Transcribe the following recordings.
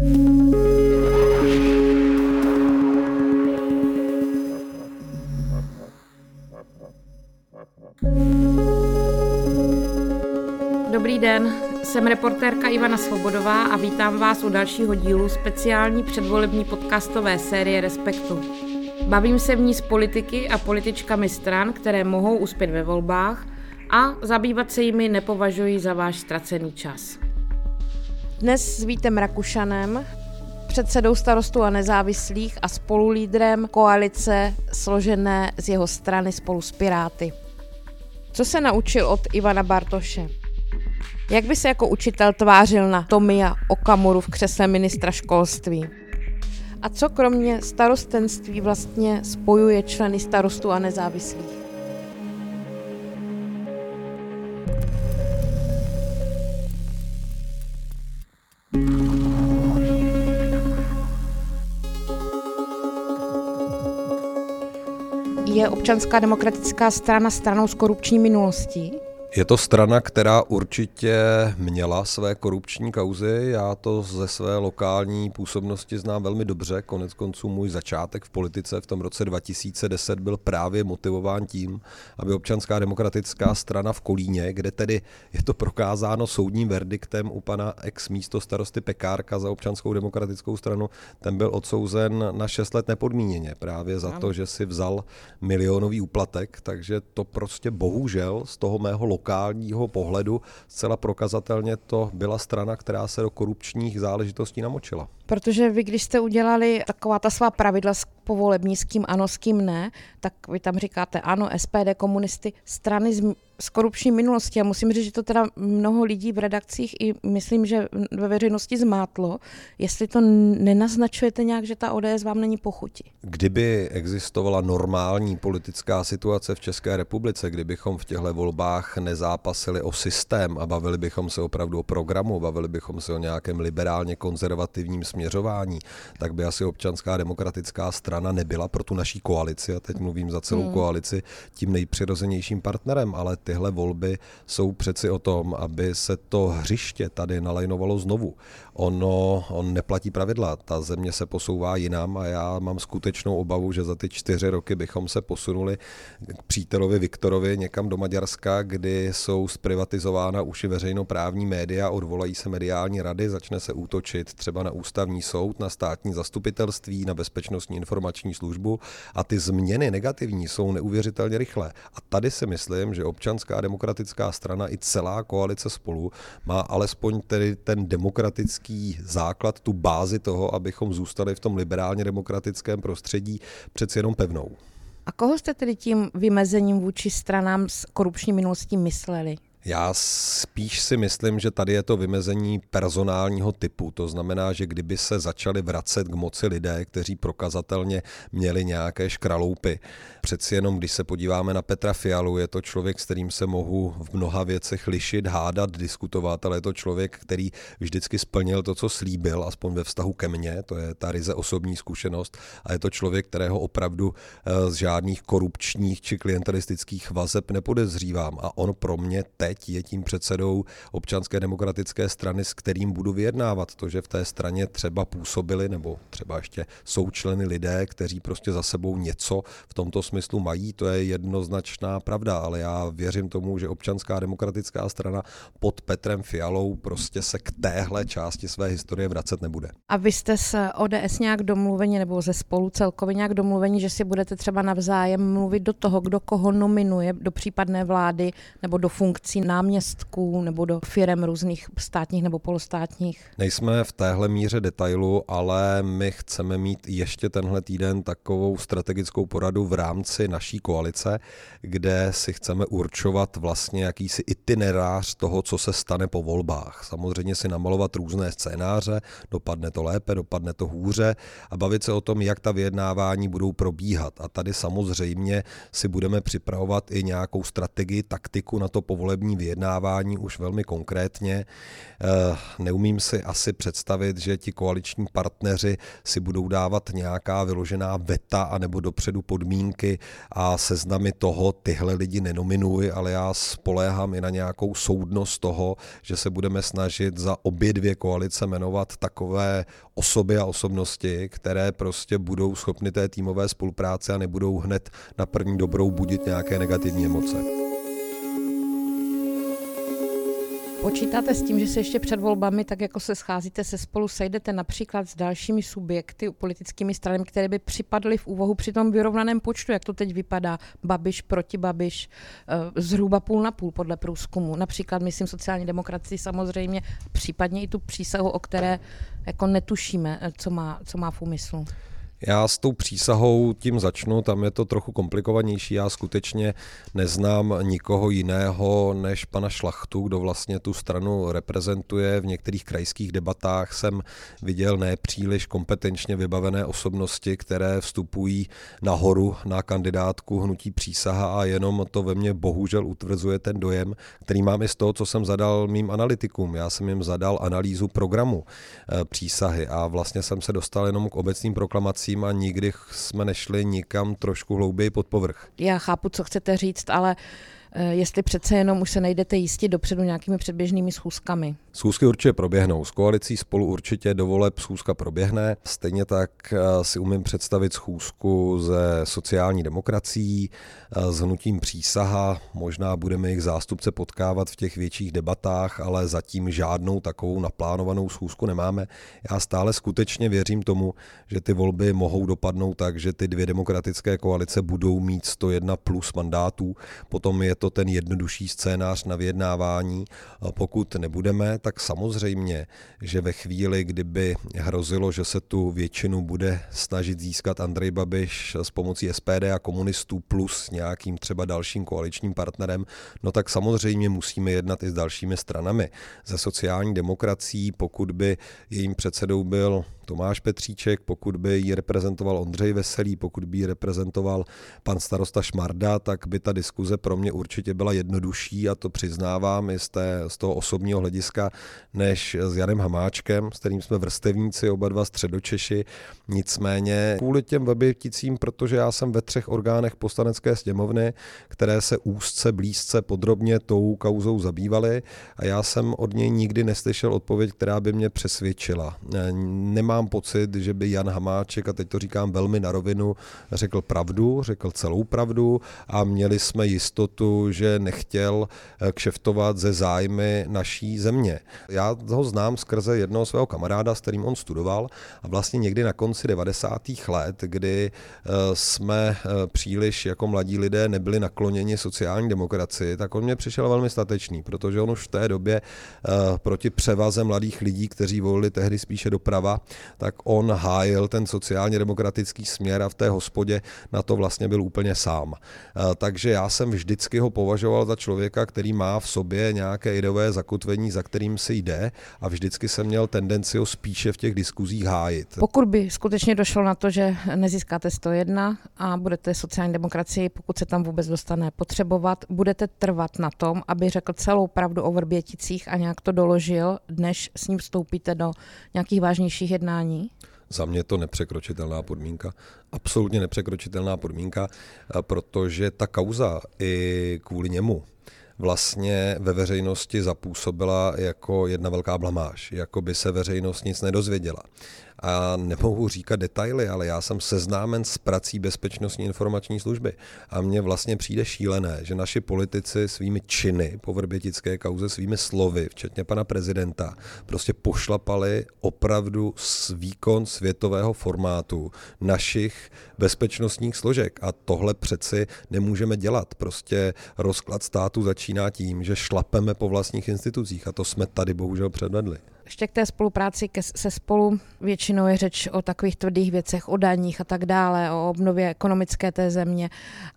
Dobrý den, jsem reportérka Ivana Svobodová a vítám vás u dalšího dílu speciální předvolební podcastové série Respektu. Bavím se v ní s politiky a političkami stran, které mohou uspět ve volbách a zabývat se jimi nepovažuji za váš ztracený čas. Dnes s Vítem Rakušanem, předsedou starostů a nezávislých a spolulídrem koalice složené z jeho strany spolu s Piráty. Co se naučil od Ivana Bartoše? Jak by se jako učitel tvářil na Tomia Okamuru v křesle ministra školství? A co kromě starostenství vlastně spojuje členy starostů a nezávislých? Je občanská demokratická strana stranou s korupční minulostí? Je to strana, která určitě měla své korupční kauzy. Já to ze své lokální působnosti znám velmi dobře. Konec konců můj začátek v politice v tom roce 2010 byl právě motivován tím, aby občanská demokratická strana v Kolíně, kde tedy je to prokázáno soudním verdiktem u pana ex místo starosty Pekárka za občanskou demokratickou stranu, ten byl odsouzen na 6 let nepodmíněně právě za to, že si vzal milionový úplatek, takže to prostě bohužel z toho mého lokálního pohledu zcela prokazatelně to byla strana, která se do korupčních záležitostí namočila. Protože vy, když jste udělali taková ta svá pravidla s povolební, s kým ano, s kým ne, tak vy tam říkáte ano, SPD, komunisty, strany z, z korupční minulosti. A musím říct, že to teda mnoho lidí v redakcích i myslím, že ve veřejnosti zmátlo. Jestli to nenaznačujete nějak, že ta ODS vám není pochuti. Kdyby existovala normální politická situace v České republice, kdybychom v těchto volbách nezápasili o systém a bavili bychom se opravdu o programu, bavili bychom se o nějakém liberálně konzervativním směru, směřování, tak by asi občanská demokratická strana nebyla pro tu naší koalici, a teď mluvím za celou hmm. koalici, tím nejpřirozenějším partnerem, ale tyhle volby jsou přeci o tom, aby se to hřiště tady nalajnovalo znovu. Ono on neplatí pravidla, ta země se posouvá jinam a já mám skutečnou obavu, že za ty čtyři roky bychom se posunuli k přítelovi Viktorovi někam do Maďarska, kdy jsou zprivatizována už i veřejnoprávní média, odvolají se mediální rady, začne se útočit třeba na ústavní soud, na státní zastupitelství, na bezpečnostní informační službu a ty změny negativní jsou neuvěřitelně rychlé. A tady si myslím, že občanská demokratická strana i celá koalice spolu má alespoň tedy ten demokratický základ, tu bázi toho, abychom zůstali v tom liberálně demokratickém prostředí přeci jenom pevnou. A koho jste tedy tím vymezením vůči stranám s korupční minulostí mysleli? Já spíš si myslím, že tady je to vymezení personálního typu. To znamená, že kdyby se začali vracet k moci lidé, kteří prokazatelně měli nějaké škraloupy. Přeci jenom, když se podíváme na Petra Fialu, je to člověk, s kterým se mohu v mnoha věcech lišit, hádat, diskutovat, ale je to člověk, který vždycky splnil to, co slíbil, aspoň ve vztahu ke mně, to je ta ryze osobní zkušenost. A je to člověk, kterého opravdu eh, z žádných korupčních či klientelistických vazeb nepodezřívám. A on pro mě teď teď je tím předsedou občanské demokratické strany, s kterým budu vyjednávat. To, že v té straně třeba působili nebo třeba ještě jsou členy lidé, kteří prostě za sebou něco v tomto smyslu mají, to je jednoznačná pravda, ale já věřím tomu, že občanská demokratická strana pod Petrem Fialou prostě se k téhle části své historie vracet nebude. A vy jste s ODS nějak domluveni nebo ze spolu celkově nějak domluveni, že si budete třeba navzájem mluvit do toho, kdo koho nominuje do případné vlády nebo do funkcí náměstků nebo do firem různých státních nebo polostátních? Nejsme v téhle míře detailu, ale my chceme mít ještě tenhle týden takovou strategickou poradu v rámci naší koalice, kde si chceme určovat vlastně jakýsi itinerář toho, co se stane po volbách. Samozřejmě si namalovat různé scénáře, dopadne to lépe, dopadne to hůře a bavit se o tom, jak ta vyjednávání budou probíhat. A tady samozřejmě si budeme připravovat i nějakou strategii, taktiku na to povolební pozitivní vyjednávání už velmi konkrétně. Eh, neumím si asi představit, že ti koaliční partneři si budou dávat nějaká vyložená veta anebo dopředu podmínky a seznamy toho, tyhle lidi nenominuji, ale já spoléhám i na nějakou soudnost toho, že se budeme snažit za obě dvě koalice jmenovat takové osoby a osobnosti, které prostě budou schopny té týmové spolupráce a nebudou hned na první dobrou budit nějaké negativní emoce. Počítáte s tím, že se ještě před volbami, tak jako se scházíte, se spolu sejdete například s dalšími subjekty, politickými stranami, které by připadly v úvahu při tom vyrovnaném počtu, jak to teď vypadá, Babiš proti Babiš, eh, zhruba půl na půl podle průzkumu. Například, myslím, sociální demokracii samozřejmě, případně i tu přísahu, o které jako netušíme, eh, co má, co má v úmyslu. Já s tou přísahou tím začnu, tam je to trochu komplikovanější. Já skutečně neznám nikoho jiného než pana Šlachtu, kdo vlastně tu stranu reprezentuje. V některých krajských debatách jsem viděl nepříliš kompetenčně vybavené osobnosti, které vstupují nahoru na kandidátku hnutí přísaha a jenom to ve mně bohužel utvrzuje ten dojem, který mám i z toho, co jsem zadal mým analytikům. Já jsem jim zadal analýzu programu eh, přísahy a vlastně jsem se dostal jenom k obecným proklamacím informacím a nikdy jsme nešli nikam trošku hlouběji pod povrch. Já chápu, co chcete říct, ale Eh, jestli přece jenom už se nejdete jistit dopředu nějakými předběžnými schůzkami. Schůzky určitě proběhnou. S koalicí spolu určitě do voleb schůzka proběhne. Stejně tak eh, si umím představit schůzku ze sociální demokracií, eh, s hnutím přísaha. Možná budeme jejich zástupce potkávat v těch větších debatách, ale zatím žádnou takovou naplánovanou schůzku nemáme. Já stále skutečně věřím tomu, že ty volby mohou dopadnout tak, že ty dvě demokratické koalice budou mít 101 plus mandátů. Potom je to ten jednodušší scénář na vyjednávání. Pokud nebudeme, tak samozřejmě, že ve chvíli, kdyby hrozilo, že se tu většinu bude snažit získat Andrej Babiš s pomocí SPD a komunistů plus nějakým třeba dalším koaličním partnerem, no tak samozřejmě musíme jednat i s dalšími stranami. Ze sociální demokracií, pokud by jejím předsedou byl Tomáš Petříček, pokud by ji reprezentoval Ondřej Veselý, pokud by ji reprezentoval pan starosta Šmarda, tak by ta diskuze pro mě určitě byla jednodušší a to přiznávám i z, té, z toho osobního hlediska, než s Janem Hamáčkem, s kterým jsme vrstevníci, oba dva středočeši. Nicméně kvůli těm weběticím, protože já jsem ve třech orgánech poslanecké sněmovny, které se úzce, blízce, podrobně tou kauzou zabývaly a já jsem od něj nikdy neslyšel odpověď, která by mě přesvědčila. Nemám nemám pocit, že by Jan Hamáček, a teď to říkám velmi na rovinu, řekl pravdu, řekl celou pravdu a měli jsme jistotu, že nechtěl eh, kšeftovat ze zájmy naší země. Já ho znám skrze jednoho svého kamaráda, s kterým on studoval a vlastně někdy na konci 90. let, kdy eh, jsme eh, příliš jako mladí lidé nebyli nakloněni sociální demokracii, tak on mě přišel velmi statečný, protože on už v té době proti převaze mladých lidí, kteří volili tehdy spíše doprava, tak on hájil ten sociálně demokratický směr a v té hospodě na to vlastně byl úplně sám. Eh, takže já jsem vždycky ho považoval za člověka, který má v sobě nějaké ideové zakotvení, za kterým si jde a vždycky jsem měl tendenci ho spíše v těch diskuzích hájit. Pokud by skutečně došlo na to, že nezískáte 101 a budete sociální demokracii, pokud se tam vůbec dostane potřebovat, budete trvat na tom, aby řekl celou pravdu o Vrběticích a nějak to doložil, než s ním vstoupíte do nějakých vážnějších jednání jednání? Za mě to nepřekročitelná podmínka. Absolutně nepřekročitelná podmínka, protože ta kauza i kvůli němu vlastně ve veřejnosti zapůsobila jako jedna velká blamáž, jako by se veřejnost nic nedozvěděla a nemohu říkat detaily, ale já jsem seznámen s prací Bezpečnostní informační služby. A mně vlastně přijde šílené, že naši politici svými činy po vrbětické kauze, svými slovy, včetně pana prezidenta, prostě pošlapali opravdu výkon světového formátu našich bezpečnostních složek. A tohle přeci nemůžeme dělat. Prostě rozklad státu začíná tím, že šlapeme po vlastních institucích. A to jsme tady bohužel předvedli ještě k té spolupráci ke, se spolu většinou je řeč o takových tvrdých věcech, o daních a tak dále, o obnově ekonomické té země.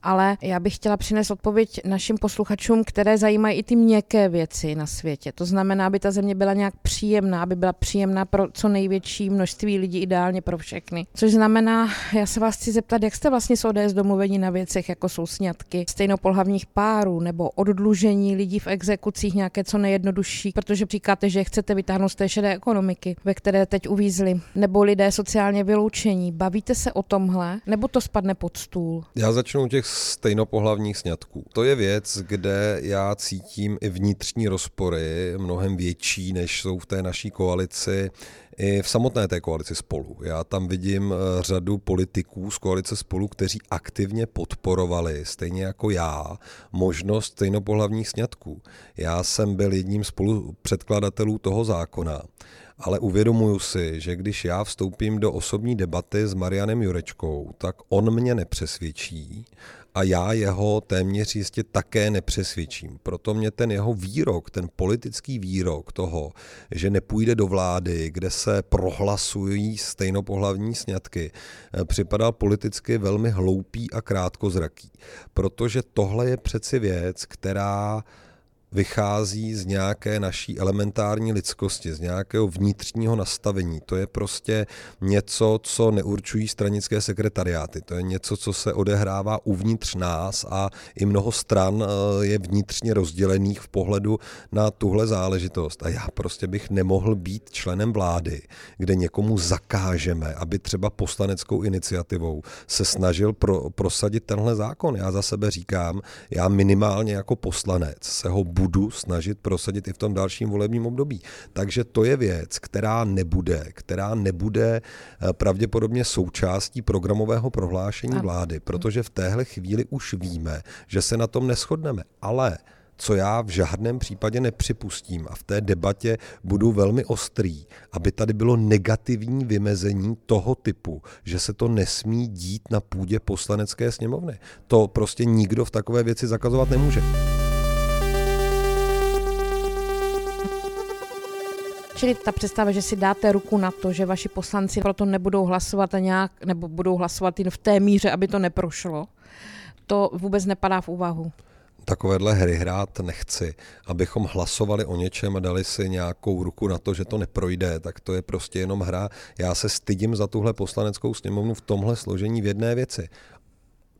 Ale já bych chtěla přinést odpověď našim posluchačům, které zajímají i ty měkké věci na světě. To znamená, aby ta země byla nějak příjemná, aby byla příjemná pro co největší množství lidí, ideálně pro všechny. Což znamená, já se vás chci zeptat, jak jste vlastně s ODS domluvení na věcech, jako jsou sňatky stejnopohlavních párů nebo oddlužení lidí v exekucích, nějaké co nejjednodušší, protože říkáte, že chcete vytáhnout z té šedé ekonomiky, ve které teď uvízli, nebo lidé sociálně vyloučení. Bavíte se o tomhle, nebo to spadne pod stůl? Já začnu těch stejnopohlavních sňatků. To je věc, kde já cítím i vnitřní rozpory mnohem větší, než jsou v té naší koalici i v samotné té koalici spolu. Já tam vidím eh, řadu politiků z koalice spolu, kteří aktivně podporovali, stejně jako já, možnost stejnopohlavních sňatků. Já jsem byl jedním z předkladatelů toho zákona ale uvědomuju si, že když já vstoupím do osobní debaty s Marianem Jurečkou, tak on mě nepřesvědčí a já jeho téměř jistě také nepřesvědčím. Proto mě ten jeho výrok, ten politický výrok toho, že nepůjde do vlády, kde se prohlasují stejnopohlavní sňatky, eh, připadal politicky velmi hloupý a krátkozraký. Protože tohle je přeci věc, která vychází z nějaké naší elementární lidskosti, z nějakého vnitřního nastavení. To je prostě něco, co neurčují stranické sekretariáty. To je něco, co se odehrává uvnitř nás a i mnoho stran eh, je vnitřně rozdělených v pohledu na tuhle záležitost. A já prostě bych nemohl být členem vlády, kde někomu zakážeme, aby třeba poslaneckou iniciativou se snažil pro, prosadit tenhle zákon. Já za sebe říkám, já minimálně jako poslanec se ho budu budu snažit prosadit i v tom dalším volebním období. Takže to je věc, která nebude, která nebude eh, pravděpodobně součástí programového prohlášení vlády, protože v téhle chvíli už víme, že se na tom neschodneme. Ale co já v žádném případě nepřipustím a v té debatě budu velmi ostrý, aby tady bylo negativní vymezení toho typu, že se to nesmí dít na půdě poslanecké sněmovny. To prostě nikdo v takové věci zakazovat nemůže. Čili ta představa, že si dáte ruku na to, že vaši poslanci proto nebudou hlasovat nějak, nebo budou hlasovat jen v té míře, aby to neprošlo, to vůbec nepadá v úvahu takovéhle hry hrát nechci. Abychom hlasovali o něčem a dali si nějakou ruku na to, že to neprojde, tak to je prostě jenom hra. Já se stydím za tuhle poslaneckou sněmovnu v tomhle složení v jedné věci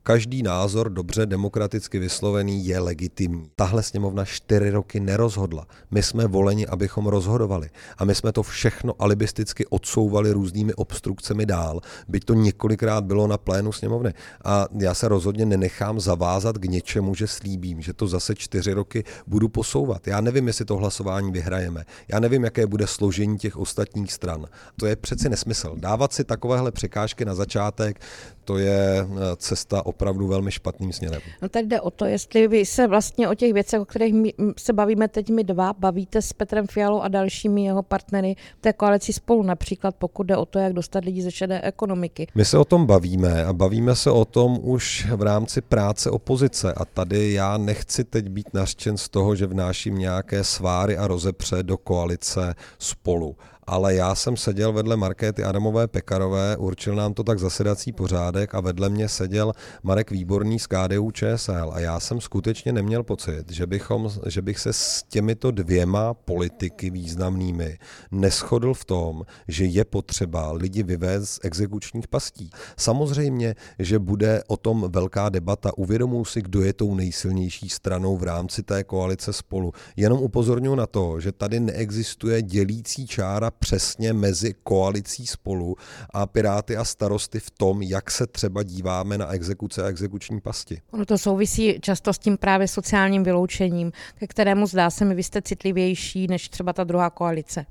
každý názor dobře demokraticky vyslovený je legitimní. Tahle sněmovna čtyři roky nerozhodla. My jsme voleni, abychom rozhodovali. A my jsme to všechno alibisticky odsouvali různými obstrukcemi dál, byť to několikrát bylo na plénu sněmovny. A já se rozhodně nenechám zavázat k něčemu, že slíbím, že to zase čtyři roky budu posouvat. Já nevím, jestli to hlasování vyhrajeme. Já nevím, jaké bude složení těch ostatních stran. To je přeci nesmysl. Dávat si takovéhle překážky na začátek, to je eh, cesta opravdu velmi špatným směrem. No tady jde o to, jestli vy se vlastně o těch věcech, o kterých my se bavíme teď my dva, bavíte s Petrem Fialou a dalšími jeho partnery v té koalici spolu, například pokud jde o to, jak dostat lidi ze šedé ekonomiky. My se o tom bavíme a bavíme se o tom už v rámci práce opozice a tady já nechci teď být nařčen z toho, že vnáším nějaké sváry a rozepře do koalice spolu ale já jsem seděl vedle Markéty Adamové Pekarové, určil nám to tak zasedací pořádek a vedle mě seděl Marek Výborný z KDU ČSL a já jsem skutečně neměl pocit, že, bychom, že bych se s těmito dvěma politiky významnými neschodl v tom, že je potřeba lidi vyvést z exekučních pastí. Samozřejmě, že bude o tom velká debata. Uvědomuji si, kdo je tou nejsilnější stranou v rámci té koalice spolu. Jenom upozorňuji na to, že tady neexistuje dělící čára přesně mezi koalicí spolu a Piráty a starosty v tom, jak se třeba díváme na exekuce a exekuční pasti. Ono to souvisí často s tím právě sociálním vyloučením, ke kterému zdá se mi, vy jste citlivější než třeba ta druhá koalice.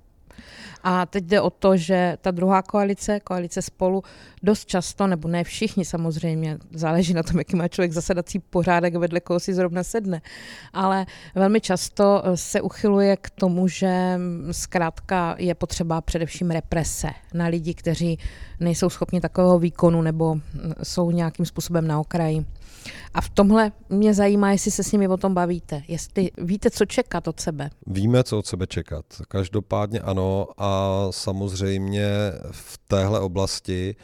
A teď jde o to, že ta druhá koalice, koalice spolu, dost často, nebo ne všichni samozřejmě, záleží na tom, jaký má člověk zasedací pořádek, vedle koho si zrovna sedne, ale velmi často se uchyluje k tomu, že zkrátka je potřeba především represe na lidi, kteří nejsou schopni takového výkonu nebo jsou nějakým způsobem na okraji. A v tomhle mě zajímá, jestli se s nimi o tom bavíte, jestli víte, co čekat od sebe. Víme, co od sebe čekat. Každopádně ano a samozřejmě v téhle oblasti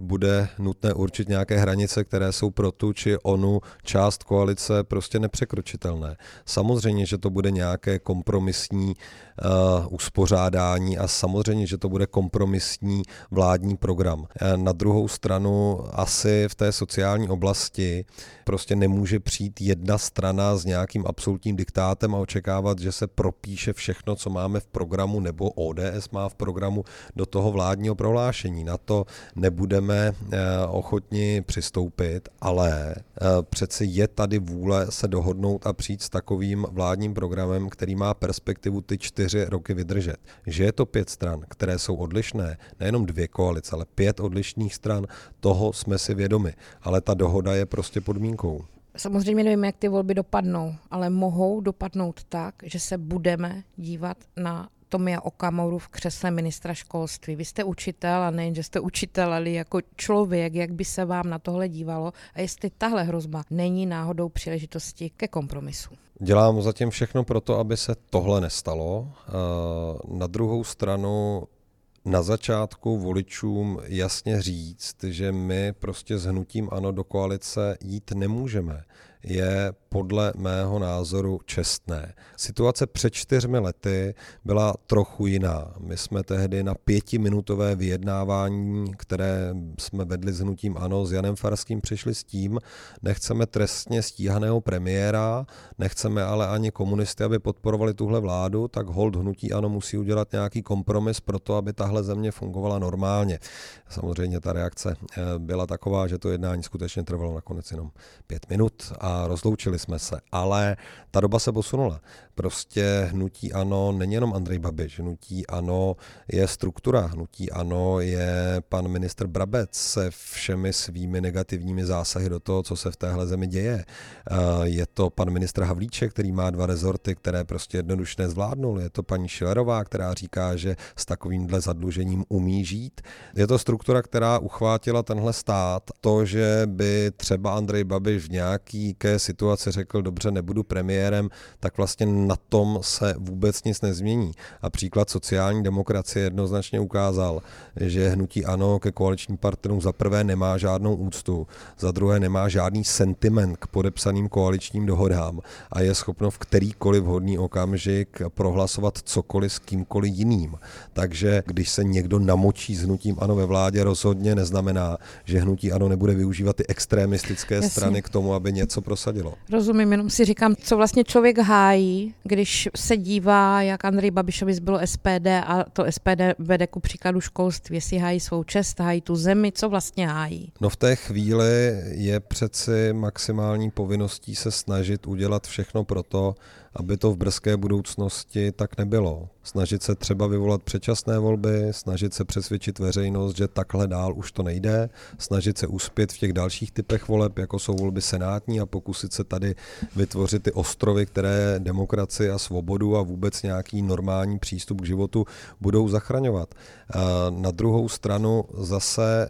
bude nutné určit nějaké hranice, které jsou pro tu či onu část koalice prostě nepřekročitelné. Samozřejmě, že to bude nějaké kompromisní uh, uspořádání a samozřejmě, že to bude kompromisní vládní program. Eh, na druhou stranu asi v té sociální oblasti prostě nemůže přijít jedna strana s nějakým absolutním diktátem a očekávat, že se propíše všechno, co máme v programu nebo ODS má v programu do toho vládního prohlášení. Na to nebudeme eh, ochotni přistoupit, ale eh, přeci je tady vůle se dohodnout a přijít s takovým vládním programem, který má perspektivu ty čtyři roky vydržet. Že je to pět stran, které jsou odlišné, nejenom dvě koalice, ale pět odlišných stran, toho jsme si vědomi. Ale ta dohoda je prostě podmínkou. Samozřejmě nevím, jak ty volby dopadnou, ale mohou dopadnout tak, že se budeme dívat na Tomia Okamoru v křesle ministra školství. Vy jste učitel a nejen, že jste učitel, ale jako člověk, jak by se vám na tohle dívalo a jestli tahle hrozba není náhodou příležitosti ke kompromisu. Dělám zatím všechno pro to, aby se tohle nestalo. Eh, na druhou stranu na začátku voličům jasně říct, že my prostě s hnutím ANO do koalice jít nemůžeme je podle mého názoru čestné. Situace před čtyřmi lety byla trochu jiná. My jsme tehdy na pětiminutové vyjednávání, které jsme vedli s hnutím ANO s Janem Farským, přišli s tím, nechceme trestně stíhaného premiéra, nechceme ale ani komunisty, aby podporovali tuhle vládu, tak hold hnutí ANO musí udělat nějaký kompromis pro to, aby tahle země fungovala normálně. Samozřejmě ta reakce eh, byla taková, že to jednání skutečně trvalo nakonec jenom pět minut a rozloučili jsme se. Ale ta doba se posunula. Prostě hnutí ano není jenom Andrej Babiš, hnutí ano je struktura, hnutí ano je pan ministr Brabec se všemi svými negativními zásahy do toho, co se v téhle zemi děje. Eh, je to pan ministr Havlíček, který má dva rezorty, které prostě jednoduše nezvládnul. Je to paní Šilerová, která říká, že s takovýmhle zadlužením umí žít. Je to struktura, která uchvátila tenhle stát. To, že by třeba Andrej Babiš v nějaký ke situaci řekl, dobře, nebudu premiérem, tak vlastně na tom se vůbec nic nezmění. A příklad sociální demokracie jednoznačně ukázal, že hnutí ANO ke koaličním partnerům za prvé nemá žádnou úctu, za druhé nemá žádný sentiment k podepsaným koaličním dohodám a je schopno v kterýkoliv vhodný okamžik prohlasovat cokoliv s kýmkoliv jiným. Takže když se někdo namočí s hnutím ANO ve vládě, rozhodně neznamená, že hnutí ANO nebude využívat ty extremistické Jasně. strany k tomu, aby něco prosadilo. Rozumím, jenom si říkám, co vlastně člověk hájí, když se dívá, jak Andrej Babišovi zbylo SPD a to SPD vede ku příkladu školství, jestli hájí svou čest, hájí tu zemi, co vlastně hájí? No v té chvíli je přeci maximální povinností se snažit udělat všechno pro to, aby to v brzké budoucnosti tak nebylo. Snažit se třeba vyvolat předčasné volby, snažit se přesvědčit veřejnost, že takhle dál už to nejde, snažit se uspět v těch dalších typech voleb, jako jsou volby senátní a pokusit se tady vytvořit ty ostrovy, které demokracii a svobodu a vůbec nějaký normální přístup k životu budou zachraňovat. Na druhou stranu zase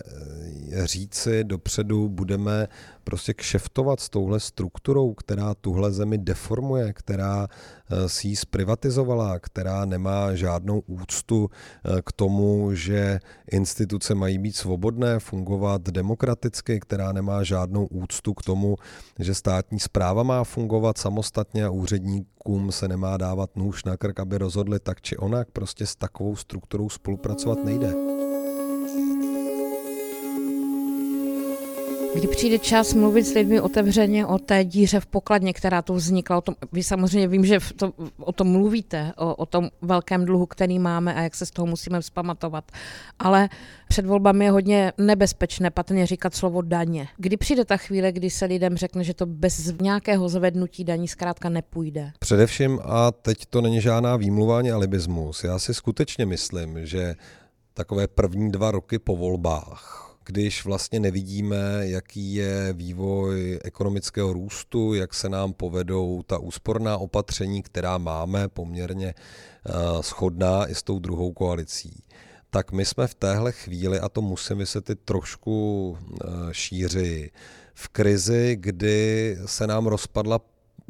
říci dopředu budeme prostě kšeftovat s touhle strukturou, která tuhle zemi deformuje, která eh, si ji zprivatizovala, která nemá žádnou úctu eh, k tomu, že instituce mají být svobodné, fungovat demokraticky, která nemá žádnou úctu k tomu, že státní zpráva má fungovat samostatně a úředníkům se nemá dávat nůž na krk, aby rozhodli tak či onak. Prostě s takovou strukturou spolupracovat nejde. Kdy přijde čas mluvit s lidmi otevřeně o té díře v pokladně, která tu vznikla, o tom, vy samozřejmě vím, že to, o tom mluvíte, o, o tom velkém dluhu, který máme a jak se z toho musíme vzpamatovat, ale před volbami je hodně nebezpečné patrně říkat slovo daně. Kdy přijde ta chvíle, kdy se lidem řekne, že to bez nějakého zvednutí daní zkrátka nepůjde? Především, a teď to není žádná výmluva ani alibismus, já si skutečně myslím, že takové první dva roky po volbách když vlastně nevidíme, jaký je vývoj ekonomického růstu, jak se nám povedou ta úsporná opatření, která máme poměrně uh, shodná i s tou druhou koalicí. Tak my jsme v téhle chvíli, a to musím vysvětlit trošku uh, šíři, v krizi, kdy se nám rozpadla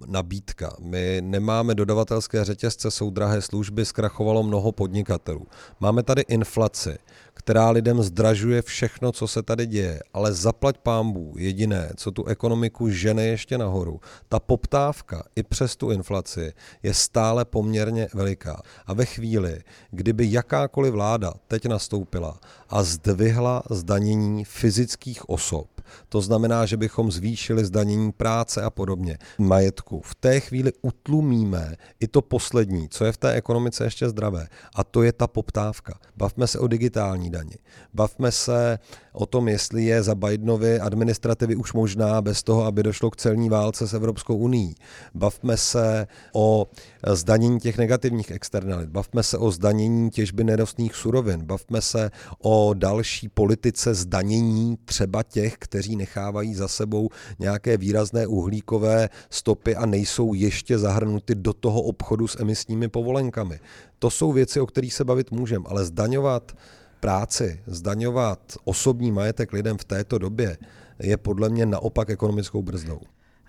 nabídka. My nemáme dodavatelské řetězce, jsou drahé služby, zkrachovalo mnoho podnikatelů. Máme tady inflaci která lidem zdražuje všechno, co se tady děje. Ale zaplať pámbu, jediné, co tu ekonomiku žene ještě nahoru, ta poptávka i přes tu inflaci je stále poměrně veliká. A ve chvíli, kdyby jakákoliv vláda teď nastoupila a zdvihla zdanění fyzických osob, to znamená, že bychom zvýšili zdanění práce a podobně, majetku. V té chvíli utlumíme i to poslední, co je v té ekonomice ještě zdravé, a to je ta poptávka. Bavme se o digitální dani. Bavme se o tom, jestli je za Bidenovy administrativy už možná bez toho, aby došlo k celní válce s Evropskou uní. Bavme se o zdanění těch negativních externalit. Bavme se o zdanění těžby nerostných surovin. Bavme se o další politice zdanění třeba těch, kteří nechávají za sebou nějaké výrazné uhlíkové stopy a nejsou ještě zahrnuty do toho obchodu s emisními povolenkami. To jsou věci, o kterých se bavit můžeme, ale zdaňovat práci, zdaňovat osobní majetek lidem v této době je podle mě naopak ekonomickou brzdou.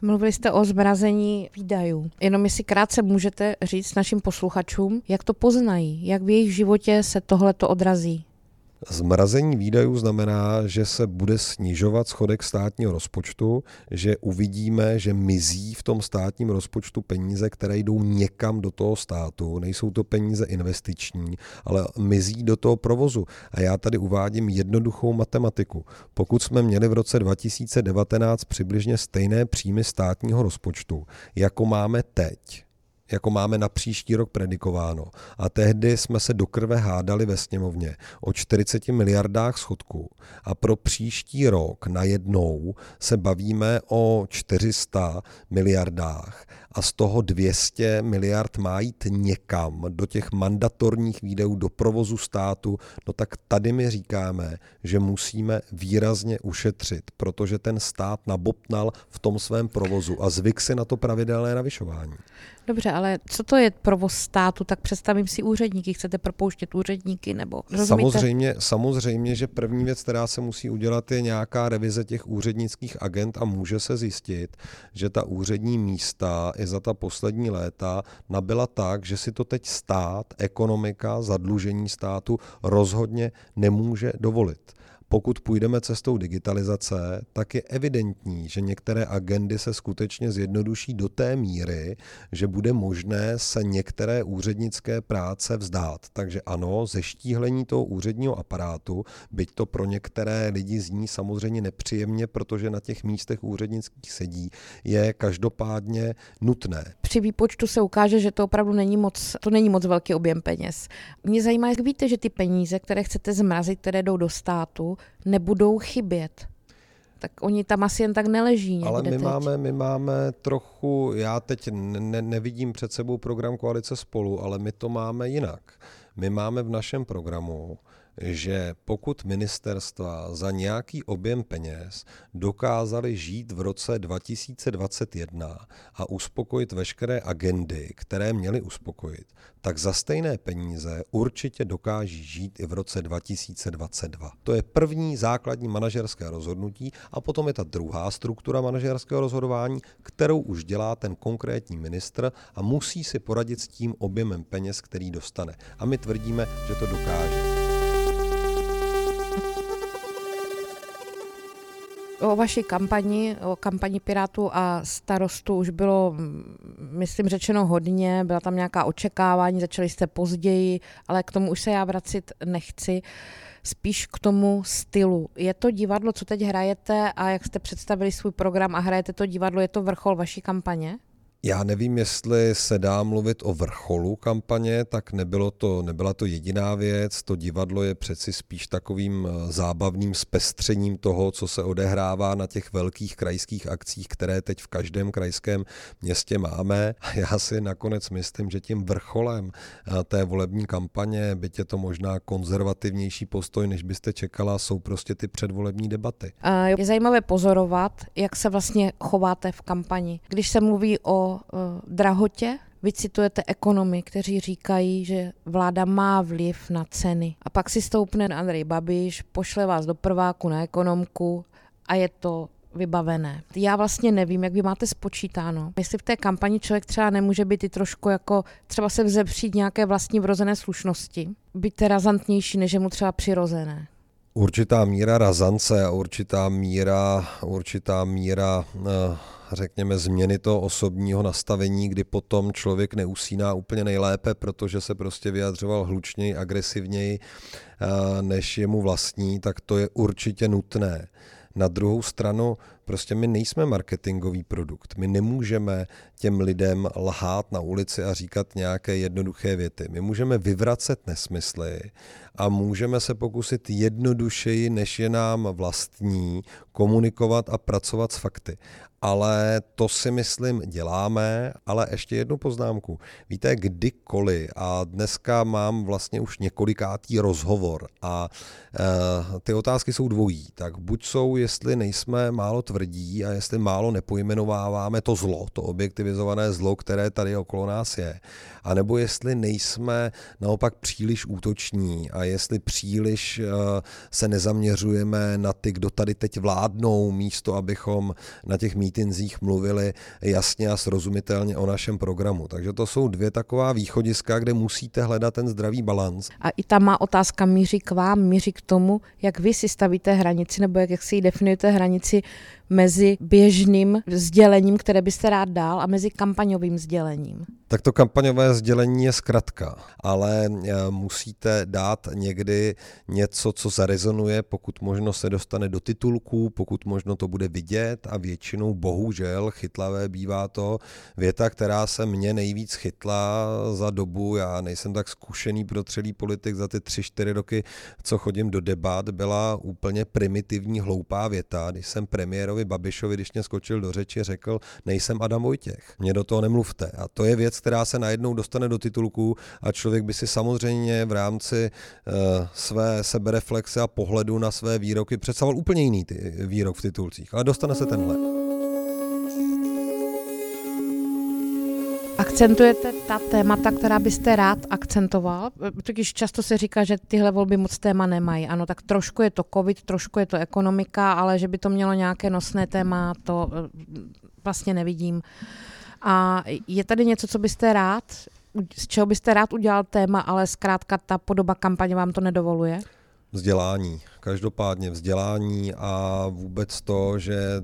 Mluvili jste o zmrazení výdajů. Jenom jestli krátce můžete říct našim posluchačům, jak to poznají, jak v jejich životě se tohle to odrazí. Zmrazení výdajů znamená, že se bude snižovat schodek státního rozpočtu, že uvidíme, že mizí v tom státním rozpočtu peníze, které jdou někam do toho státu. Nejsou to peníze investiční, ale mizí do toho provozu. A já tady uvádím jednoduchou matematiku. Pokud jsme měli v roce 2019 přibližně stejné příjmy státního rozpočtu, jako máme teď, jako máme na příští rok predikováno. A tehdy jsme se do krve hádali ve sněmovně o 40 miliardách schodků. A pro příští rok najednou se bavíme o 400 miliardách a z toho 200 miliard má jít někam do těch mandatorních výdajů do provozu státu, no tak tady my říkáme, že musíme výrazně ušetřit, protože ten stát nabopnal v tom svém provozu a zvyk si na to pravidelné navyšování. Dobře, ale co to je provoz státu? Tak představím si úředníky. Chcete propouštět úředníky nebo rozumíte? Samozřejmě, samozřejmě, že první věc, která se musí udělat, je nějaká revize těch úřednických agent a může se zjistit, že ta úřední místa i za ta poslední léta nabyla tak, že si to teď stát, ekonomika, zadlužení státu rozhodně nemůže dovolit. Pokud půjdeme cestou digitalizace, tak je evidentní, že některé agendy se skutečně zjednoduší do té míry, že bude možné se některé úřednické práce vzdát. Takže ano, zeštíhlení toho úředního aparátu, byť to pro některé lidi zní samozřejmě nepříjemně, protože na těch místech úřednických sedí, je každopádně nutné. Při výpočtu se ukáže, že to opravdu není moc, to není moc velký objem peněz. Mě zajímá, jak víte, že ty peníze, které chcete zmrazit, které jdou do státu, nebudou chybět. Tak oni tam asi jen tak neleží někde Ale my teď. máme, my máme trochu, já teď ne, nevidím před sebou program Koalice spolu, ale my to máme jinak. My máme v našem programu že pokud ministerstva za nějaký objem peněz dokázali žít v roce 2021 a uspokojit veškeré agendy, které měly uspokojit, tak za stejné peníze určitě dokáží žít i v roce 2022. To je první základní manažerské rozhodnutí a potom je ta druhá struktura manažerského rozhodování, kterou už dělá ten konkrétní ministr a musí si poradit s tím objemem peněz, který dostane. A my tvrdíme, že to dokáže. O vaší kampani, o kampani Pirátů a starostu už bylo, myslím, řečeno hodně, byla tam nějaká očekávání, začali jste později, ale k tomu už se já vracit nechci spíš k tomu stylu. Je to divadlo, co teď hrajete a jak jste představili svůj program a hrajete to divadlo, je to vrchol vaší kampaně? Já nevím, jestli se dá mluvit o vrcholu kampaně, tak nebylo to, nebyla to jediná věc. To divadlo je přeci spíš takovým eh, zábavným zpestřením toho, co se odehrává na těch velkých krajských akcích, které teď v každém krajském městě máme. A já si nakonec myslím, že tím vrcholem eh, té volební kampaně, byť je to možná konzervativnější postoj, než byste čekala, jsou prostě ty předvolební debaty. Je zajímavé pozorovat, jak se vlastně chováte v kampani. Když se mluví o uh, drahotě. Vy citujete ekonomy, kteří říkají, že vláda má vliv na ceny. A pak si stoupne Andrej Babiš, pošle vás do prváku na ekonomku a je to vybavené. Já vlastně nevím, jak vy máte spočítáno. Jestli v té kampani člověk třeba nemůže být i trošku jako třeba se vzepřít nějaké vlastní vrozené slušnosti, být razantnější, než je mu třeba přirozené. Určitá míra razance a určitá míra, určitá míra uh řekněme, změny toho osobního nastavení, kdy potom člověk neusíná úplně nejlépe, protože se prostě vyjadřoval hlučněji, agresivněji, eh, než je mu vlastní, tak to je určitě nutné. Na druhou stranu, prostě my nejsme marketingový produkt. My nemůžeme těm lidem lhát na ulici a říkat nějaké jednoduché věty. My můžeme vyvracet nesmysly a můžeme se pokusit jednodušeji, než je nám vlastní, komunikovat a pracovat s fakty ale to si myslím děláme, ale ještě jednu poznámku. Víte, kdykoliv, a dneska mám vlastně už několikátý rozhovor a e, ty otázky jsou dvojí, tak buď jsou, jestli nejsme málo tvrdí a jestli málo nepojmenováváme to zlo, to objektivizované zlo, které tady okolo nás je, anebo jestli nejsme naopak příliš útoční a jestli příliš e, se nezaměřujeme na ty, kdo tady teď vládnou, místo abychom na těch mít mítinzích mluvili jasně a srozumitelně o našem programu. Takže to jsou dvě taková východiska, kde musíte hledat ten zdravý balans. A i ta má otázka míří k vám, míří k tomu, jak vy si stavíte hranici, nebo jak, jak si ji definujete hranici mezi běžným sdělením, které byste rád dal, a mezi kampaňovým sdělením? Tak to kampaňové sdělení je zkratka, ale eh, musíte dát někdy něco, co zarezonuje, pokud možno se dostane do titulků, pokud možno to bude vidět a většinou bohužel chytlavé bývá to věta, která se mě nejvíc chytla za dobu, já nejsem tak zkušený protřelý politik za ty tři, čtyři roky, co chodím do debat, byla úplně primitivní hloupá věta, když jsem premiérovi Babišovi, když mě skočil do řeči, řekl, nejsem Adam Vojtěch, mě do toho nemluvte. A to je věc, která se najednou dostane do titulku a člověk by si samozřejmě v rámci uh, své sebereflexe a pohledu na své výroky představoval úplně jiný ty výrok v titulcích, ale dostane se tenhle. Akcentujete ta témata, která byste rád akcentoval? Totiž často se říká, že tyhle volby moc téma nemají. Ano, tak trošku je to covid, trošku je to ekonomika, ale že by to mělo nějaké nosné téma, to eh, vlastně nevidím. A je tady něco, co byste rád, z čeho byste rád udělal téma, ale zkrátka ta podoba kampaně vám to nedovoluje? Vzdělání. Každopádně vzdělání a vůbec to, že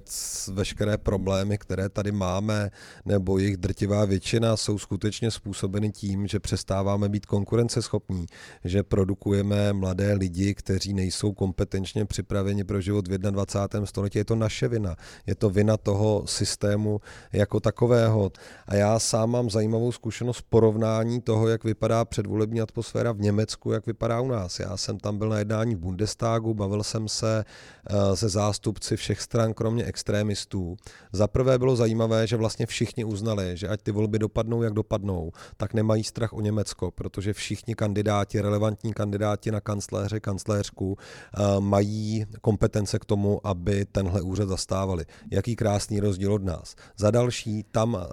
veškeré problémy, které tady máme, nebo jejich drtivá většina, jsou skutečně způsobeny tím, že přestáváme být konkurenceschopní, že produkujeme mladé lidi, kteří nejsou kompetenčně připraveni pro život v 21. století. Je to naše vina. Je to vina toho systému jako takového. A já sám mám zajímavou zkušenost porovnání toho, jak vypadá předvolební atmosféra v Německu, jak vypadá u nás. Já jsem tam byl na jednání v Bundestagu, Bundestagu, bavil jsem se eh, se zástupci všech stran, kromě extrémistů. Za prvé bylo zajímavé, že vlastně všichni uznali, že ať ty volby dopadnou, jak dopadnou, tak nemají strach o Německo, protože všichni kandidáti, relevantní kandidáti na kancléře, kancléřku, eh, mají kompetence k tomu, aby tenhle úřad zastávali. Jaký krásný rozdíl od nás. Za další, tam eh,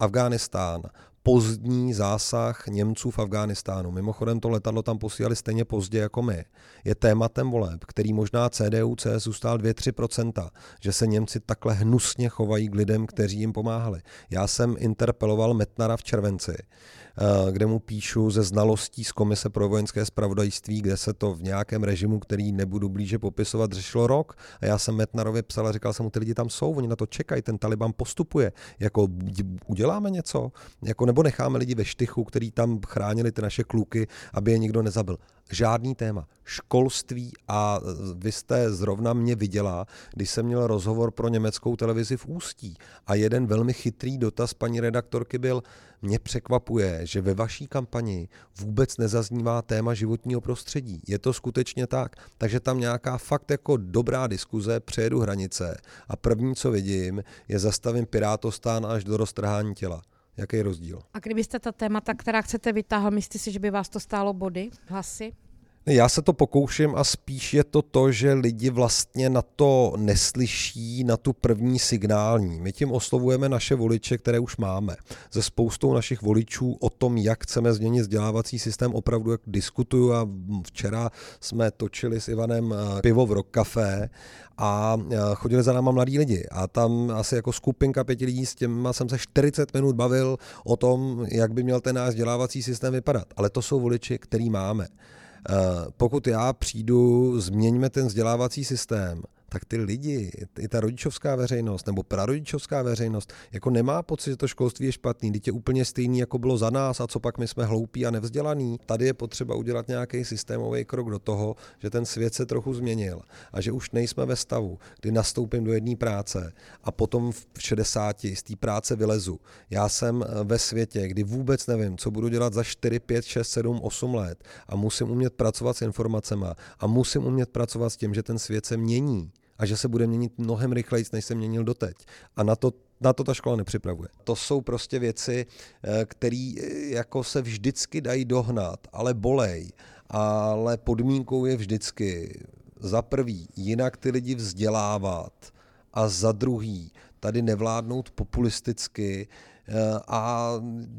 Afghánistán, pozdní zásah Němců v Afghánistánu. Mimochodem to letadlo tam posílali stejně pozdě jako my. Je tématem voleb, který možná CDU, CSU stál 2-3%, že se Němci takhle hnusně chovají k lidem, kteří jim pomáhali. Já jsem interpeloval Metnara v červenci Eh, kde mu píšu ze znalostí z Komise pro vojenské spravodajství, kde se to v nějakém režimu, který nebudu blíže popisovat, řešilo rok. A já jsem Metnarovi psal a říkal jsem mu, ty lidi tam jsou, oni na to čekají, ten Taliban postupuje. Jako uděláme něco? Jako, nebo necháme lidi ve štychu, který tam chránili ty naše kluky, aby je nikdo nezabil žádný téma. Školství a vy jste zrovna mě viděla, když jsem měl rozhovor pro německou televizi v Ústí a jeden velmi chytrý dotaz paní redaktorky byl, mě překvapuje, že ve vaší kampani vůbec nezaznívá téma životního prostředí. Je to skutečně tak? Takže tam nějaká fakt jako dobrá diskuze, přejedu hranice a první, co vidím, je zastavím Pirátostán až do roztrhání těla. Jaký je rozdíl? A kdybyste ta témata, která chcete vytáhnout, myslíte si, že by vás to stálo body, hlasy? Já se to pokouším a spíš je to to, že lidi vlastně na to neslyší, na tu první signální. My tím oslovujeme naše voliče, které už máme. Ze spoustou našich voličů o tom, jak chceme změnit vzdělávací systém, opravdu jak diskutuju a včera jsme točili s Ivanem eh, pivo v Rock Café a eh, chodili za náma mladí lidi a tam asi jako skupinka pěti lidí s těma jsem se 40 minut bavil o tom, jak by měl ten náš vzdělávací systém vypadat. Ale to jsou voliči, který máme. Eh, pokud já přijdu, změňme ten vzdělávací systém, tak ty lidi, i ta rodičovská veřejnost nebo prarodičovská veřejnost, jako nemá pocit, že to školství je špatný, je úplně stejný, jako bylo za nás a co pak my jsme hloupí a nevzdělaný. Tady je potřeba udělat nějaký systémový krok do toho, že ten svět se trochu změnil a že už nejsme ve stavu, kdy nastoupím do jedné práce a potom v 60 z té práce vylezu. Já jsem eh, ve světě, kdy vůbec nevím, co budu dělat za 4, 5, 6, 7, 8 let a musím umět pracovat s informacemi a musím umět pracovat s tím, že ten svět se mění a že se bude měnit mnohem rychleji, než se měnil doteď. A na to na to ta škola nepřipravuje. To jsou prostě věci, eh, které eh, jako se vždycky dají dohnat, ale bolej. Ale podmínkou je vždycky za prvý jinak ty lidi vzdělávat a za druhý tady nevládnout populisticky, a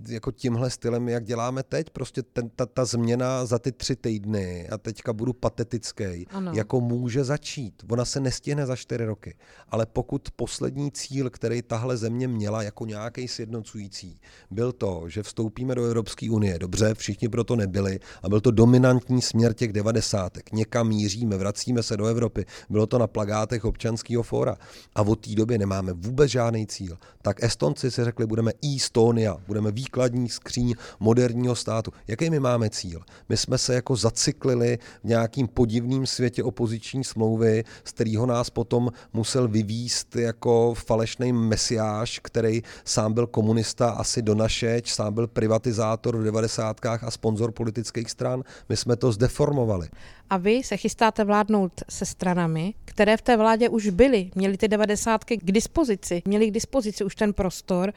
jako tímhle stylem, jak děláme teď, prostě ten, ta, ta změna za ty tři týdny a teďka budu patetický, ano. jako může začít. Ona se nestihne za čtyři roky, ale pokud poslední cíl, který tahle země měla jako nějaký sjednocující, byl to, že vstoupíme do Evropské unie, dobře, všichni proto nebyli, a byl to dominantní směr těch devadesátek. Někam míříme, vracíme se do Evropy. Bylo to na plagátech občanského fóra. A od té doby nemáme vůbec žádný cíl. Tak Estonci si řekli, budeme Estonia, budeme výkladní skříň moderního státu. Jaký my máme cíl? My jsme se jako zacyklili v nějakým podivným světě opoziční smlouvy, z kterého nás potom musel vyvíst jako falešný mesiáš, který sám byl komunista, asi donašeč, sám byl privatizátor v 90. a sponzor politických stran. My jsme to zdeformovali. A vy se chystáte vládnout se stranami, které v té vládě už byly, měly ty devadesátky k dispozici, měly k dispozici už ten prostor,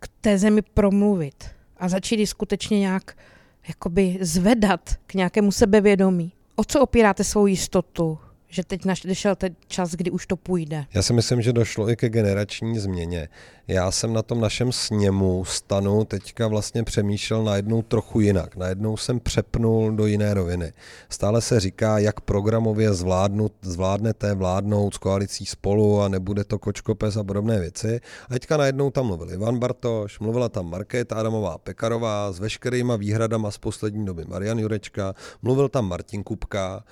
k té zemi promluvit a začít skutečně nějak jakoby zvedat k nějakému sebevědomí. O co opíráte svou jistotu? Že teď našel ten čas, kdy už to půjde. Já si myslím, že došlo i ke generační změně. Já jsem na tom našem sněmu stanu teďka vlastně přemýšlel najednou trochu jinak. Najednou jsem přepnul do jiné roviny. Stále se říká, jak programově zvládnout, zvládnete vládnout s koalicí spolu a nebude to kočkopes a podobné věci. A teďka najednou tam mluvil Ivan Bartoš, mluvila tam Markéta Adamová Pekarová s veškerýma výhradama z poslední doby Marian Jurečka, mluvil tam Martin Kupka,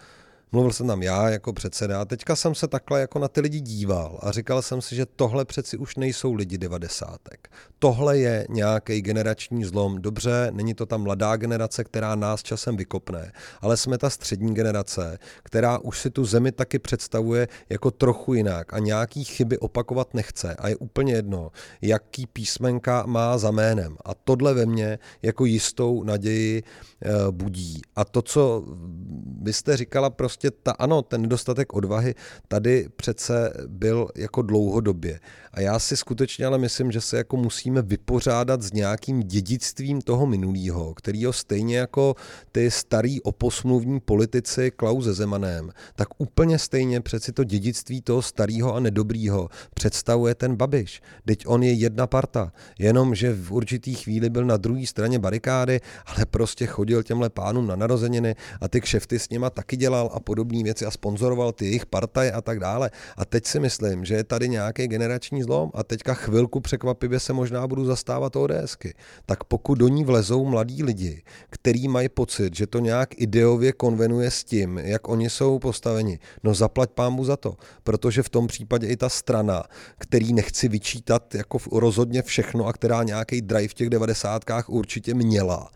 mluvil jsem tam já jako předseda a teďka jsem se takhle jako na ty lidi díval a říkal jsem si, že tohle přeci už nejsou lidi devadesátek. Tohle je nějaký generační zlom. Dobře, není to ta mladá generace, která nás časem vykopne, ale jsme ta střední generace, která už si tu zemi taky představuje jako trochu jinak a nějaký chyby opakovat nechce a je úplně jedno, jaký písmenka má za jménem. A tohle ve mně jako jistou naději eh, budí. A to, co vy jste říkala prostě, ta, ano, ten nedostatek odvahy tady přece byl jako dlouhodobě. A já si skutečně ale myslím, že se jako musíme vypořádat s nějakým dědictvím toho minulého, kterýho stejně jako ty starý oposmluvní politici Klauze Zemanem, tak úplně stejně přeci to dědictví toho starého a nedobrýho představuje ten Babiš. Teď on je jedna parta, jenom že v určitý chvíli byl na druhé straně barikády, ale prostě chodil těmhle pánům na narozeniny a ty kšefty s nima taky dělal a podobné věci a sponzoroval ty jejich partaje a tak dále. A teď si myslím, že je tady nějaký generační zlom a teďka chvilku překvapivě se možná budu zastávat ODSky. Tak pokud do ní vlezou mladí lidi, kteří mají pocit, že to nějak ideově konvenuje s tím, jak oni jsou postaveni, no zaplať pámu za to, protože v tom případě i ta strana, který nechci vyčítat jako rozhodně všechno a která nějaký drive v těch devadesátkách určitě měla,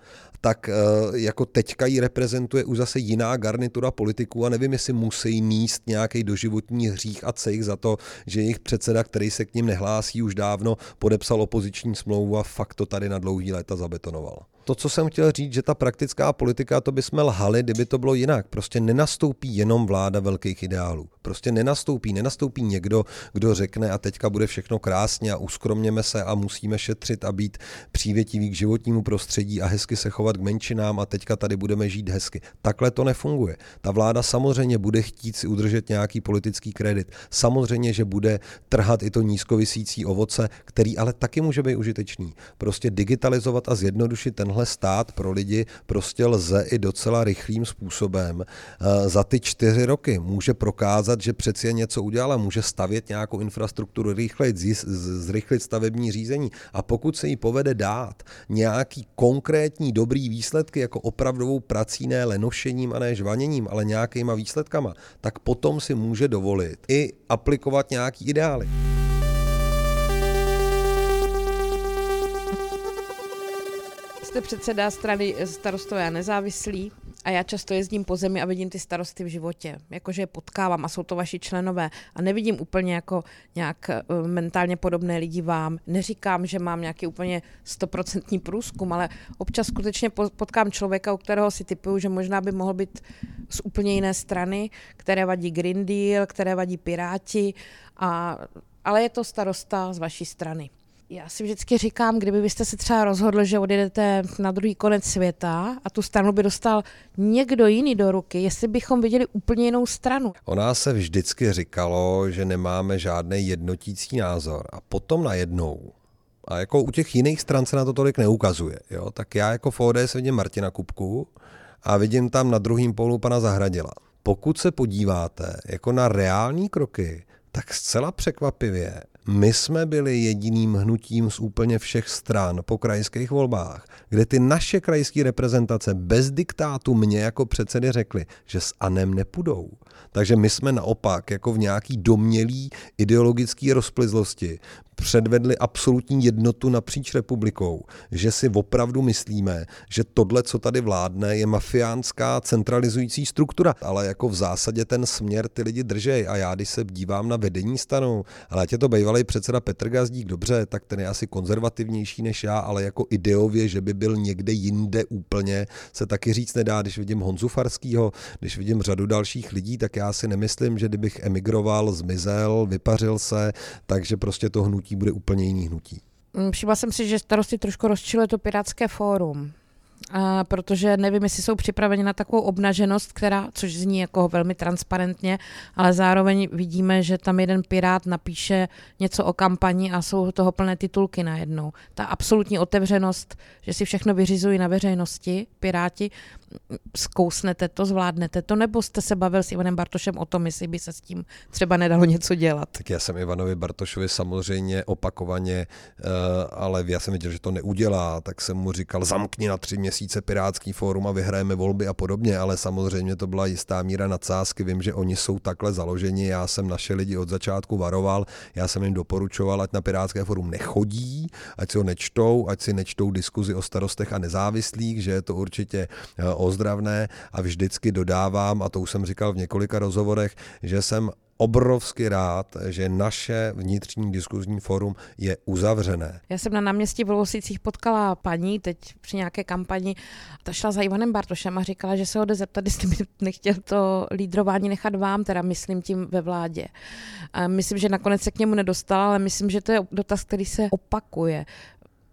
tak eh, jako teďka ji reprezentuje už zase jiná garnitura politiků a nevím, jestli musí míst nějaký doživotní hřích a cejch za to, že jejich předseda, který se k ním nehlásí už dávno, podepsal opoziční smlouvu a fakt to tady na dlouhý léta zabetonoval to, co jsem chtěl říct, že ta praktická politika, to bychom lhali, kdyby to bylo jinak. Prostě nenastoupí jenom vláda velkých ideálů. Prostě nenastoupí, nenastoupí někdo, kdo řekne a teďka bude všechno krásně a uskromněme se a musíme šetřit a být přívětiví k životnímu prostředí a hezky se chovat k menšinám a teďka tady budeme žít hezky. Takhle to nefunguje. Ta vláda samozřejmě bude chtít si udržet nějaký politický kredit. Samozřejmě, že bude trhat i to nízkovisící ovoce, který ale taky může být užitečný. Prostě digitalizovat a zjednodušit ten tenhle stát pro lidi prostě lze i docela rychlým způsobem eh, za ty čtyři roky. Může prokázat, že přeci je něco udělala, může stavět nějakou infrastrukturu rychleji, zrychlit stavební řízení. A pokud se jí povede dát nějaký konkrétní dobrý výsledky, jako opravdovou prací, ne lenošením a ne žvaněním, ale nějakýma výsledkama, tak potom si může dovolit i aplikovat nějaký ideály. Jste předseda strany starostové a nezávislí a já často jezdím po zemi a vidím ty starosty v životě, jakože je potkávám a jsou to vaši členové a nevidím úplně jako nějak eh, mentálně podobné lidi vám. Neříkám, že mám nějaký úplně stoprocentní průzkum, ale občas skutečně potkám člověka, u kterého si typuju, že možná by mohl být z úplně jiné strany, které vadí Green Deal, které vadí Piráti, a, ale je to starosta z vaší strany. Já si vždycky říkám, kdyby byste se třeba rozhodl, že odjedete na druhý konec světa a tu stranu by dostal někdo jiný do ruky, jestli bychom viděli úplně jinou stranu. O nás se vždycky říkalo, že nemáme žádný jednotící názor a potom najednou a jako u těch jiných stran se na to tolik neukazuje. Jo? Tak já jako v ODS vidím Martina Kupku a vidím tam na druhém polu pana Zahradila. Pokud se podíváte jako na reální kroky, tak zcela překvapivě my jsme byli jediným hnutím z úplně všech stran po krajských volbách, kde ty naše krajské reprezentace bez diktátu mě jako předsedy řekli, že s Anem nepůjdou. Takže my jsme naopak jako v nějaký domělý ideologický rozplizlosti předvedli absolutní jednotu napříč republikou, že si opravdu myslíme, že tohle, co tady vládne, je mafiánská centralizující struktura, ale jako v zásadě ten směr ty lidi držej. A já, když se dívám na vedení stanu, ale je to bývalý předseda Petr Gazdík, dobře, tak ten je asi konzervativnější než já, ale jako ideově, že by byl někde jinde úplně, se taky říct nedá, když vidím Honzu Farskýho, když vidím řadu dalších lidí, tak já si nemyslím, že kdybych emigroval, zmizel, vypařil se, takže prostě to hnutí hnutí bude úplně jiný hnutí. Mm, všimla jsem si, že starosti trošku rozčiluje to Pirátské fórum. A protože nevím, jestli jsou připraveni na takovou obnaženost, která, což zní jako velmi transparentně, ale zároveň vidíme, že tam jeden pirát napíše něco o kampani a jsou toho plné titulky najednou. Ta absolutní otevřenost, že si všechno vyřizují na veřejnosti, piráti, zkousnete to, zvládnete to, nebo jste se bavil s Ivanem Bartošem o tom, jestli by se s tím třeba nedalo něco dělat? Tak já jsem Ivanovi Bartošovi samozřejmě opakovaně, eh, ale já jsem viděl, že to neudělá, tak jsem mu říkal, zamkni na tři měsíce Pirátský fórum a vyhrajeme volby a podobně, ale samozřejmě to byla jistá míra nadsázky. Vím, že oni jsou takhle založeni, já jsem naše lidi od začátku varoval, já jsem jim doporučoval, ať na Pirátské fórum nechodí, ať si ho nečtou, ať si nečtou diskuzi o starostech a nezávislých, že je to určitě eh, ozdravné a vždycky dodávám, a to už jsem říkal v několika rozhovorech, že jsem obrovsky rád, že naše vnitřní diskuzní forum je uzavřené. Já jsem na náměstí v Lousicích potkala paní teď při nějaké kampani, ta šla za Ivanem Bartošem a říkala, že se ho jde zeptat, jestli by nechtěl to lídrování nechat vám, teda myslím tím ve vládě. A myslím, že nakonec se k němu nedostala, ale myslím, že to je dotaz, který se opakuje.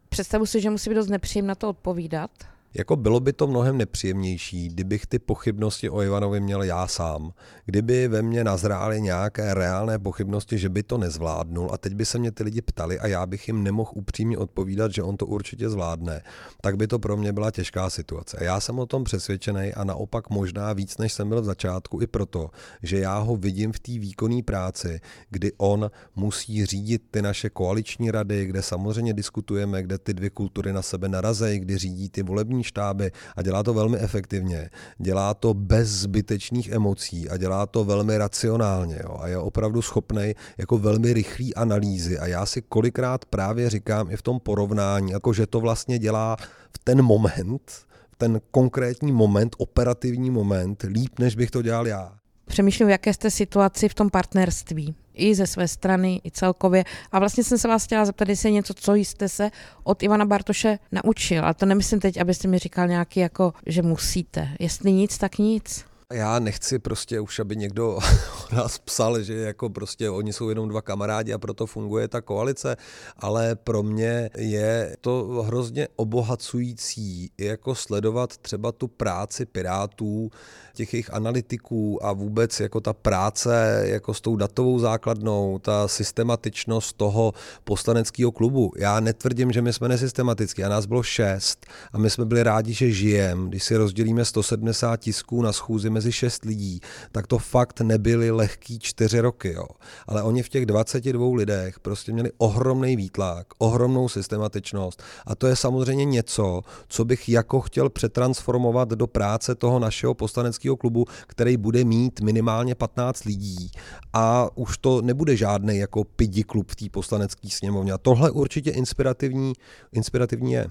Představu si, že musí být dost nepříjemné na to odpovídat. Jako bylo by to mnohem nepříjemnější, kdybych ty pochybnosti o Ivanovi měl já sám. Kdyby ve mně nazrály nějaké reálné pochybnosti, že by to nezvládnul a teď by se mě ty lidi ptali a já bych jim nemohl upřímně odpovídat, že on to určitě zvládne, tak by to pro mě byla těžká situace. Já jsem o tom přesvědčený a naopak možná víc, než jsem byl v začátku, i proto, že já ho vidím v té výkonné práci, kdy on musí řídit ty naše koaliční rady, kde samozřejmě diskutujeme, kde ty dvě kultury na sebe narazejí, kdy řídí ty volební operační štáby a dělá to velmi efektivně, dělá to bez zbytečných emocí a dělá to velmi racionálně jo, a je opravdu schopný jako velmi rychlý analýzy a já si kolikrát právě říkám i v tom porovnání, jako že to vlastně dělá v ten moment, v ten konkrétní moment, operativní moment, líp, než bych to dělal já. Přemýšlím, v jaké jste situaci v tom partnerství i ze své strany, i celkově. A vlastně jsem se vás chtěla zeptat, jestli je něco, co jste se od Ivana Bartoše naučil. A to nemyslím teď, abyste mi říkal nějaký jako, že musíte. Jestli nic, tak nic. Já nechci prostě už, aby někdo nás psal, že jako prostě oni jsou jenom dva kamarádi a proto funguje ta koalice, ale pro mě je to hrozně obohacující jako sledovat třeba tu práci Pirátů, těch jejich analytiků a vůbec jako ta práce jako s tou datovou základnou, ta systematičnost toho poslaneckého klubu. Já netvrdím, že my jsme nesystematický, a nás bylo šest a my jsme byli rádi, že žijeme. Když si rozdělíme 170 tisků na schůzi mezi šest lidí, tak to fakt nebyly lehký čtyři roky. Jo. Ale oni v těch 22 lidech prostě měli ohromný výtlak, ohromnou systematičnost a to je samozřejmě něco, co bych jako chtěl přetransformovat do práce toho našeho poslaneckého klubu, který bude mít minimálně 15 lidí a už to nebude žádný jako pidi klub v té poslanecké sněmovně. A tohle určitě inspirativní, inspirativní je.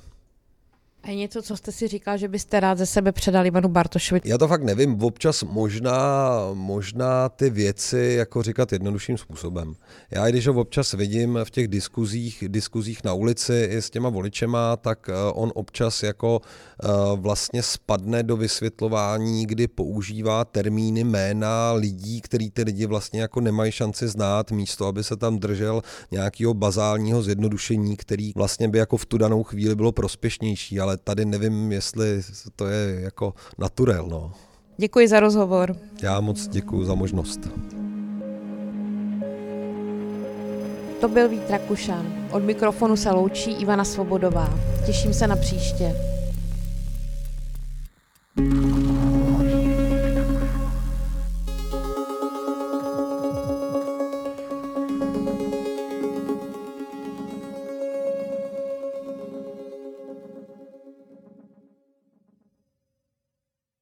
A je něco, co jste si říkal, že byste rád ze sebe předal Ivanu Bartošovi? Já to fakt nevím. Občas možná, možná ty věci jako říkat jednodušším způsobem. Já když ho občas vidím v těch diskuzích, diskuzích na ulici i s těma voličema, tak eh, on občas jako uh, vlastně spadne do vysvětlování, kdy používá termíny jména lidí, který ty lidi vlastně jako nemají šanci znát, místo aby se tam držel nějakého bazálního zjednodušení, který vlastně by jako v tu danou chvíli bylo prospěšnější, ale ale tady nevím, jestli to je jako naturel. No. Děkuji za rozhovor. Já moc děkuji za možnost. To byl Vít Kušan. Od mikrofonu se loučí Ivana Svobodová. Těším se na příště. thank you